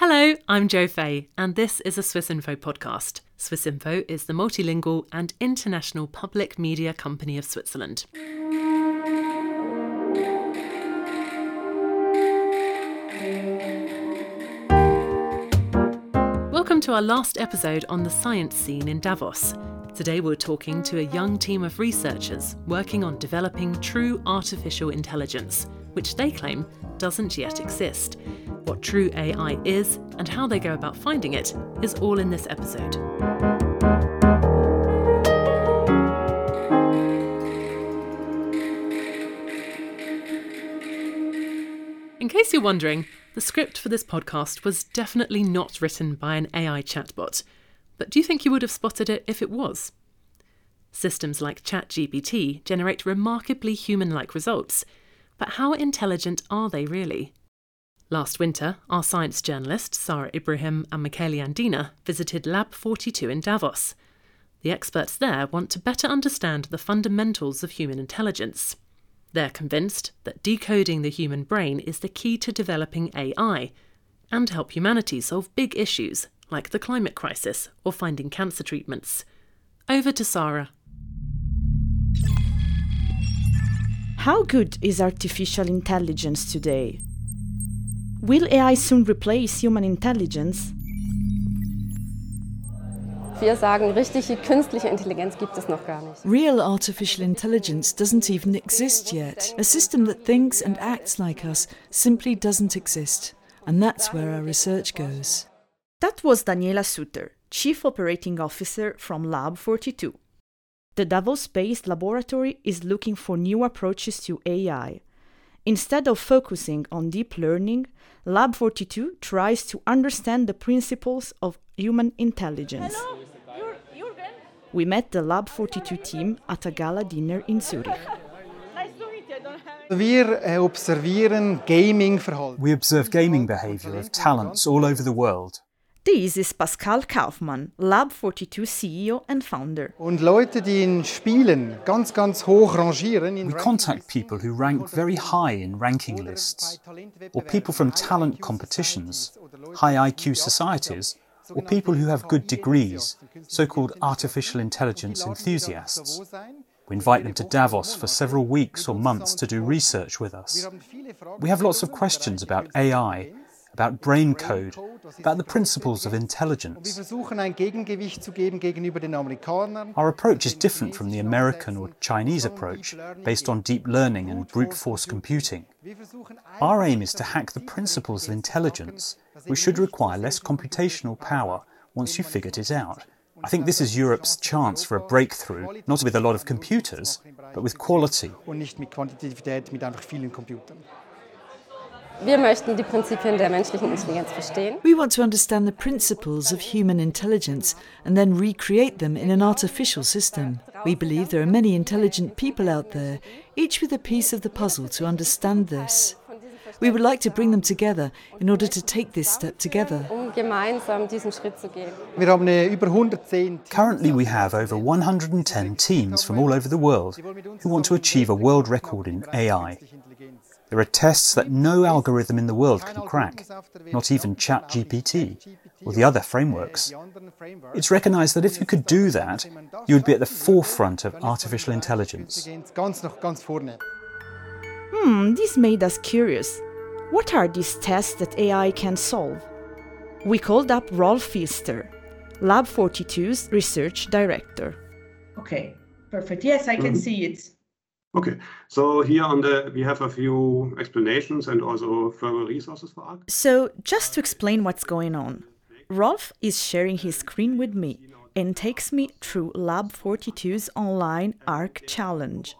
Hello, I'm Joe Fay, and this is a Swiss Info podcast. Swiss Info is the multilingual and international public media company of Switzerland. Welcome to our last episode on the science scene in Davos. Today we're talking to a young team of researchers working on developing true artificial intelligence, which they claim doesn't yet exist. What true AI is and how they go about finding it is all in this episode. In case you're wondering, the script for this podcast was definitely not written by an AI chatbot. But do you think you would have spotted it if it was? Systems like ChatGPT generate remarkably human like results, but how intelligent are they really? Last winter, our science journalists Sarah Ibrahim and Michele Andina visited Lab 42 in Davos. The experts there want to better understand the fundamentals of human intelligence. They're convinced that decoding the human brain is the key to developing AI and help humanity solve big issues like the climate crisis or finding cancer treatments. Over to Sarah. How good is artificial intelligence today? Will AI soon replace human intelligence? Wir sagen, richtige künstliche Intelligenz gibt es noch gar nicht. Real artificial intelligence doesn't even exist yet. A system that thinks and acts like us simply doesn't exist. And that's where our research goes. That was Daniela Suter, Chief Operating Officer from Lab 42. The Davos based laboratory is looking for new approaches to AI. Instead of focusing on deep learning, Lab 42 tries to understand the principles of human intelligence. Hello, Jürgen. We met the Lab 42 team at a gala dinner in Zurich. Nice to meet you. I don't have Wir observieren Gaming-Verhalten. We observe gaming behaviour of talents all over the world. This is Pascal Kaufmann, Lab 42 CEO and founder. Und Leute, die in Spielen ganz, ganz hoch rangieren. We contact people who rank very high in ranking lists, or people from talent competitions, high IQ societies, or people who have good degrees, so called artificial intelligence enthusiasts. We invite them to Davos for several weeks or months to do research with us. We have lots of questions about AI, about brain code, about the principles of intelligence. versuchen ein Gegengewicht zu geben gegenüber den Amerikanern. Our approach is different from the American or Chinese approach, based on deep learning and brute force computing. Our aim is to hack the principles of intelligence, which should require less computational power once you've figured it out. I think this is Europe's chance for a breakthrough, not with a lot of computers, but with quality. Wir möchten die Prinzipien der menschlichen Intelligenz verstehen. We want to understand the principles of human intelligence and then recreate them in an artificial system. We believe there are many intelligent people out there, each with a piece of the puzzle to understand this. We would like to bring them together in order to take this step together. Um gemeinsam diesen Schritt zu gehen. Wir haben äh, über 110 Currently, we have over 110 teams from all over the world who want to achieve a world record in AI. There are tests that no algorithm in the world can crack, not even ChatGPT or the other frameworks. It's recognized that if you could do that, you would be at the forefront of artificial intelligence. ganz noch ganz vorne. Hmm, this made us curious. What are these tests that AI can solve? We called up Rolf Pfister, Lab 42's research director. Okay, perfect. Yes, I can Mhm. see it. Okay, so here on the we have a few explanations and also further resources for ARC. So, just to explain what's going on, Rolf is sharing his screen with me and takes me through Lab 42's online ARC challenge.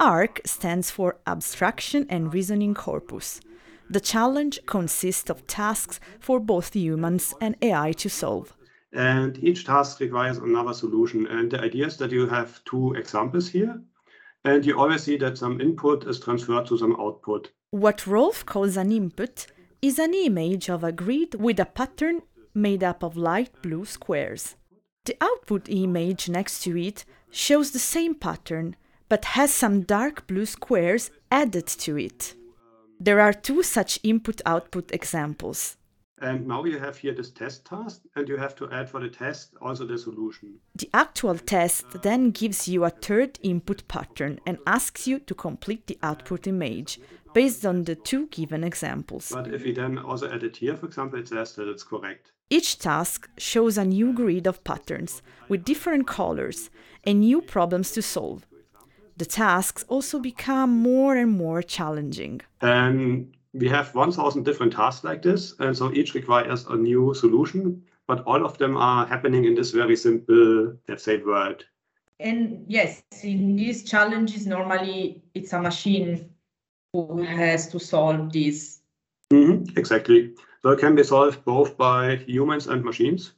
ARC stands for Abstraction and Reasoning Corpus. The challenge consists of tasks for both humans and AI to solve. And each task requires another solution. And the idea is that you have two examples here, and you always see that some input is transferred to some output. What Rolf calls an input is an image of a grid with a pattern made up of light blue squares. The output image next to it shows the same pattern but has some dark blue squares added to it. There are two such input output examples. And now you have here this test task, and you have to add for the test also the solution. The actual test then gives you a third input pattern and asks you to complete the output image based on the two given examples. But if we then also add it here, for example, it says that it's correct. Each task shows a new grid of patterns with different colors and new problems to solve. The tasks also become more and more challenging. And we have 1,000 different tasks like this, and so each requires a new solution, but all of them are happening in this very simple, let's say, world. And yes, in these challenges, normally it's a machine who has to solve these. Mm-hmm, exactly. So it can be solved both by humans and machines.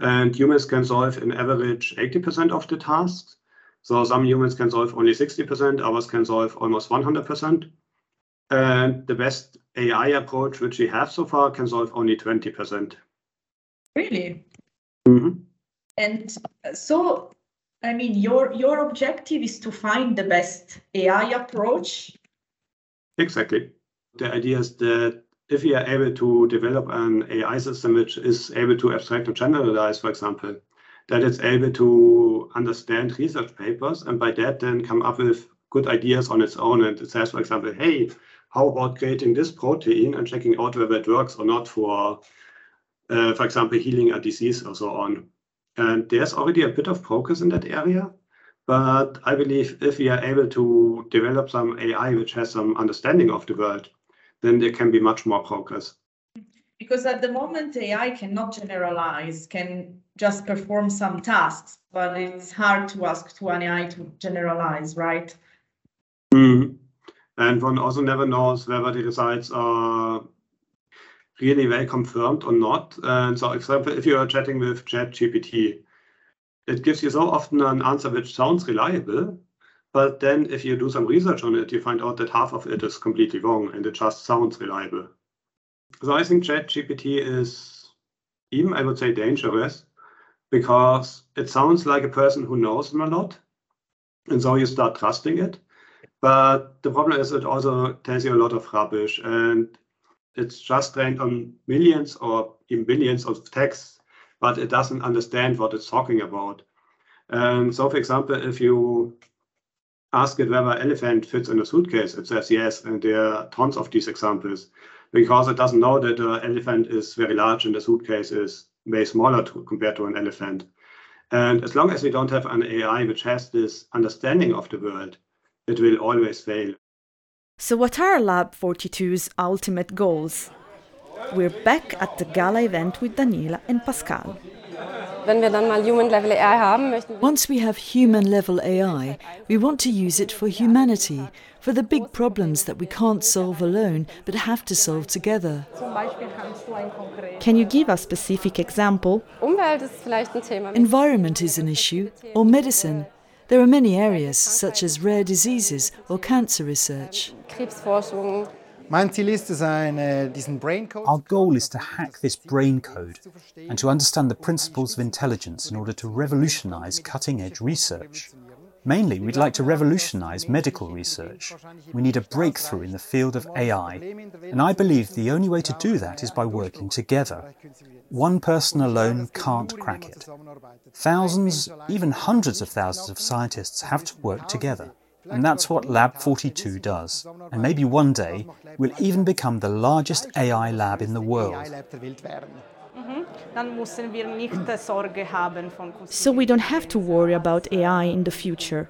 And humans can solve in average 80% of the tasks. So some humans can solve only 60%, others can solve almost 100%. And the best AI approach which we have so far can solve only 20%. Really? Mm-hmm. And so, I mean, your your objective is to find the best AI approach. Exactly. The idea is that if we are able to develop an AI system which is able to abstract and generalize, for example, that it's able to understand research papers and by that then come up with good ideas on its own. And it says, for example, hey, how about creating this protein and checking out whether it works or not for, uh, for example, healing a disease or so on. And there's already a bit of progress in that area. But I believe if we are able to develop some AI which has some understanding of the world, then there can be much more progress. Because at the moment, AI cannot generalize, can just perform some tasks, but it's hard to ask to an AI to generalize, right? Mm. And one also never knows whether the results are really well confirmed or not. And so, for example, if you are chatting with ChatGPT, it gives you so often an answer which sounds reliable, but then if you do some research on it, you find out that half of it is completely wrong and it just sounds reliable. So I think ChatGPT is even, I would say, dangerous because it sounds like a person who knows them a lot. And so you start trusting it. But the problem is it also tells you a lot of rubbish and it's just trained on millions or even billions of texts, but it doesn't understand what it's talking about. And so, for example, if you ask it whether elephant fits in a suitcase, it says yes, and there are tons of these examples because it doesn't know that the elephant is very large and the suitcase is way smaller to, compared to an elephant. And as long as we don't have an AI which has this understanding of the world, it will always fail. So, what are Lab 42's ultimate goals? We're back at the gala event with Daniela and Pascal. Wenn wir dann mal Human Level AI haben, möchten wir Once we have human level AI, we want to use it for humanity, for the big problems that we can't solve alone but have to solve together. Zum Beispiel kannst du ein konkretes Can you give a specific example? Umwelt ist vielleicht ein Thema. Environment is an issue, or medicine. There are many areas, such as rare diseases or cancer research. Our goal is to hack this brain code and to understand the principles of intelligence in order to revolutionize cutting edge research. Mainly, we'd like to revolutionize medical research. We need a breakthrough in the field of AI, and I believe the only way to do that is by working together. One person alone can't crack it. Thousands, even hundreds of thousands of scientists have to work together. And that's what Lab 42 does. And maybe one day we'll even become the largest AI lab in the world. AI-Lab der Welt werden. Dann müssen wir nicht Sorge haben von So, we don't have to worry about AI in the future.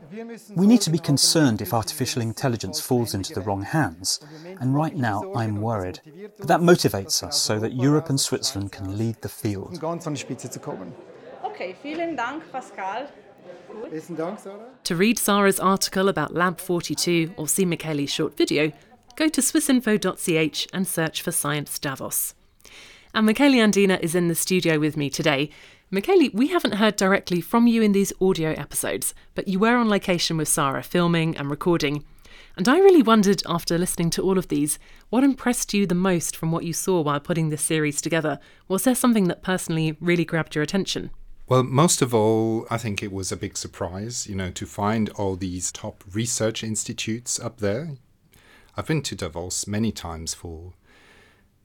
We need to be concerned if artificial intelligence falls into the wrong hands, and right now I'm worried. But that motivates us so that Europe and Switzerland can lead the field. Ganz an die Spitze zu kommen. Okay, vielen Dank, Pascal. Besten Dank, Sarah. To read Sarah's article about Lab 42 or see Michele's short video, go to swissinfo.ch and search for Science Davos. And Michele Andina is in the studio with me today. Michele, we haven't heard directly from you in these audio episodes, but you were on location with Sarah filming and recording. And I really wondered, after listening to all of these, what impressed you the most from what you saw while putting this series together? Was there something that personally really grabbed your attention? Well, most of all, I think it was a big surprise, you know, to find all these top research institutes up there. I've been to Davos many times for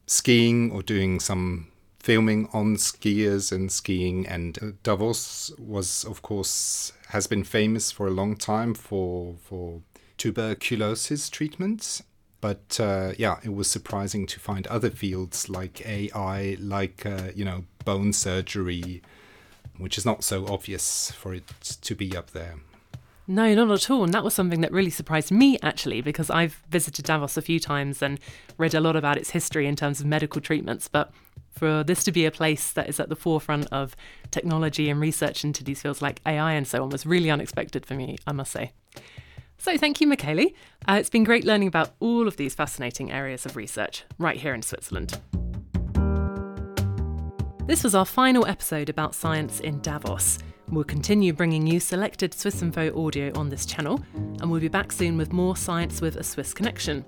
skiing or doing some filming on skiers and skiing. And uh, Davos was, of course, has been famous for a long time for for tuberculosis treatments. But uh, yeah, it was surprising to find other fields like AI, like uh, you know bone surgery, which is not so obvious for it to be up there. No, not at all. And that was something that really surprised me, actually, because I've visited Davos a few times and read a lot about its history in terms of medical treatments. But for this to be a place that is at the forefront of technology and research into these fields like AI and so on was really unexpected for me, I must say. So, thank you, Michele. Uh, it's been great learning about all of these fascinating areas of research right here in Switzerland. This was our final episode about science in Davos. We'll continue bringing you selected Swissinfo audio on this channel, and we'll be back soon with more science with a Swiss connection.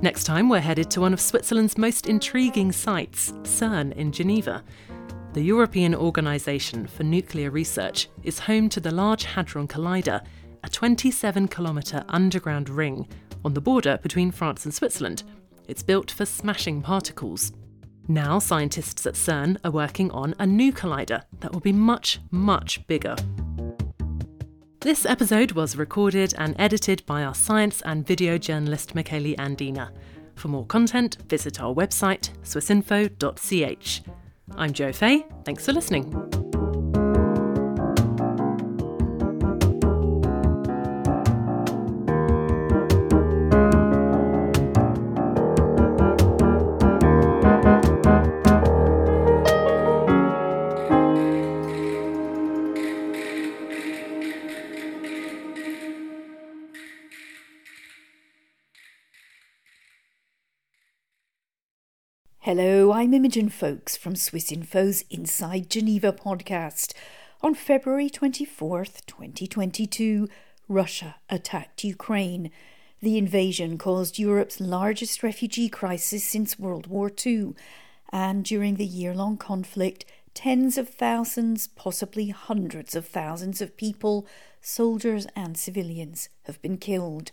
Next time, we're headed to one of Switzerland's most intriguing sites, CERN in Geneva. The European Organisation for Nuclear Research is home to the Large Hadron Collider, a 27 kilometre underground ring on the border between France and Switzerland. It's built for smashing particles. Now, scientists at CERN are working on a new collider that will be much, much bigger. This episode was recorded and edited by our science and video journalist Michele Andina. For more content, visit our website, swissinfo.ch. I'm Joe Fay. Thanks for listening. Hello, I'm Imogen Foulkes from Swiss Info's Inside Geneva podcast. On February 24th, 2022, Russia attacked Ukraine. The invasion caused Europe's largest refugee crisis since World War II, and during the year long conflict, tens of thousands, possibly hundreds of thousands of people, soldiers and civilians, have been killed.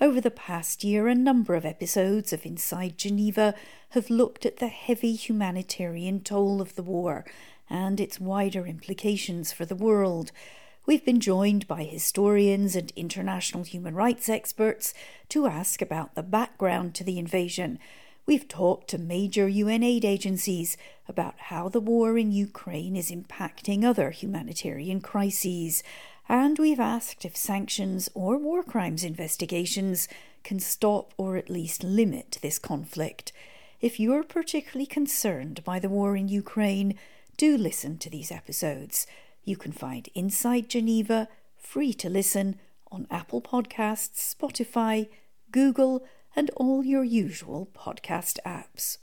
Over the past year, a number of episodes of Inside Geneva have looked at the heavy humanitarian toll of the war and its wider implications for the world. We've been joined by historians and international human rights experts to ask about the background to the invasion. We've talked to major UN aid agencies about how the war in Ukraine is impacting other humanitarian crises and we've asked if sanctions or war crimes investigations can stop or at least limit this conflict. If you're particularly concerned by the war in Ukraine, do listen to these episodes. You can find Inside Geneva free to listen on Apple Podcasts, Spotify, Google, and all your usual podcast apps.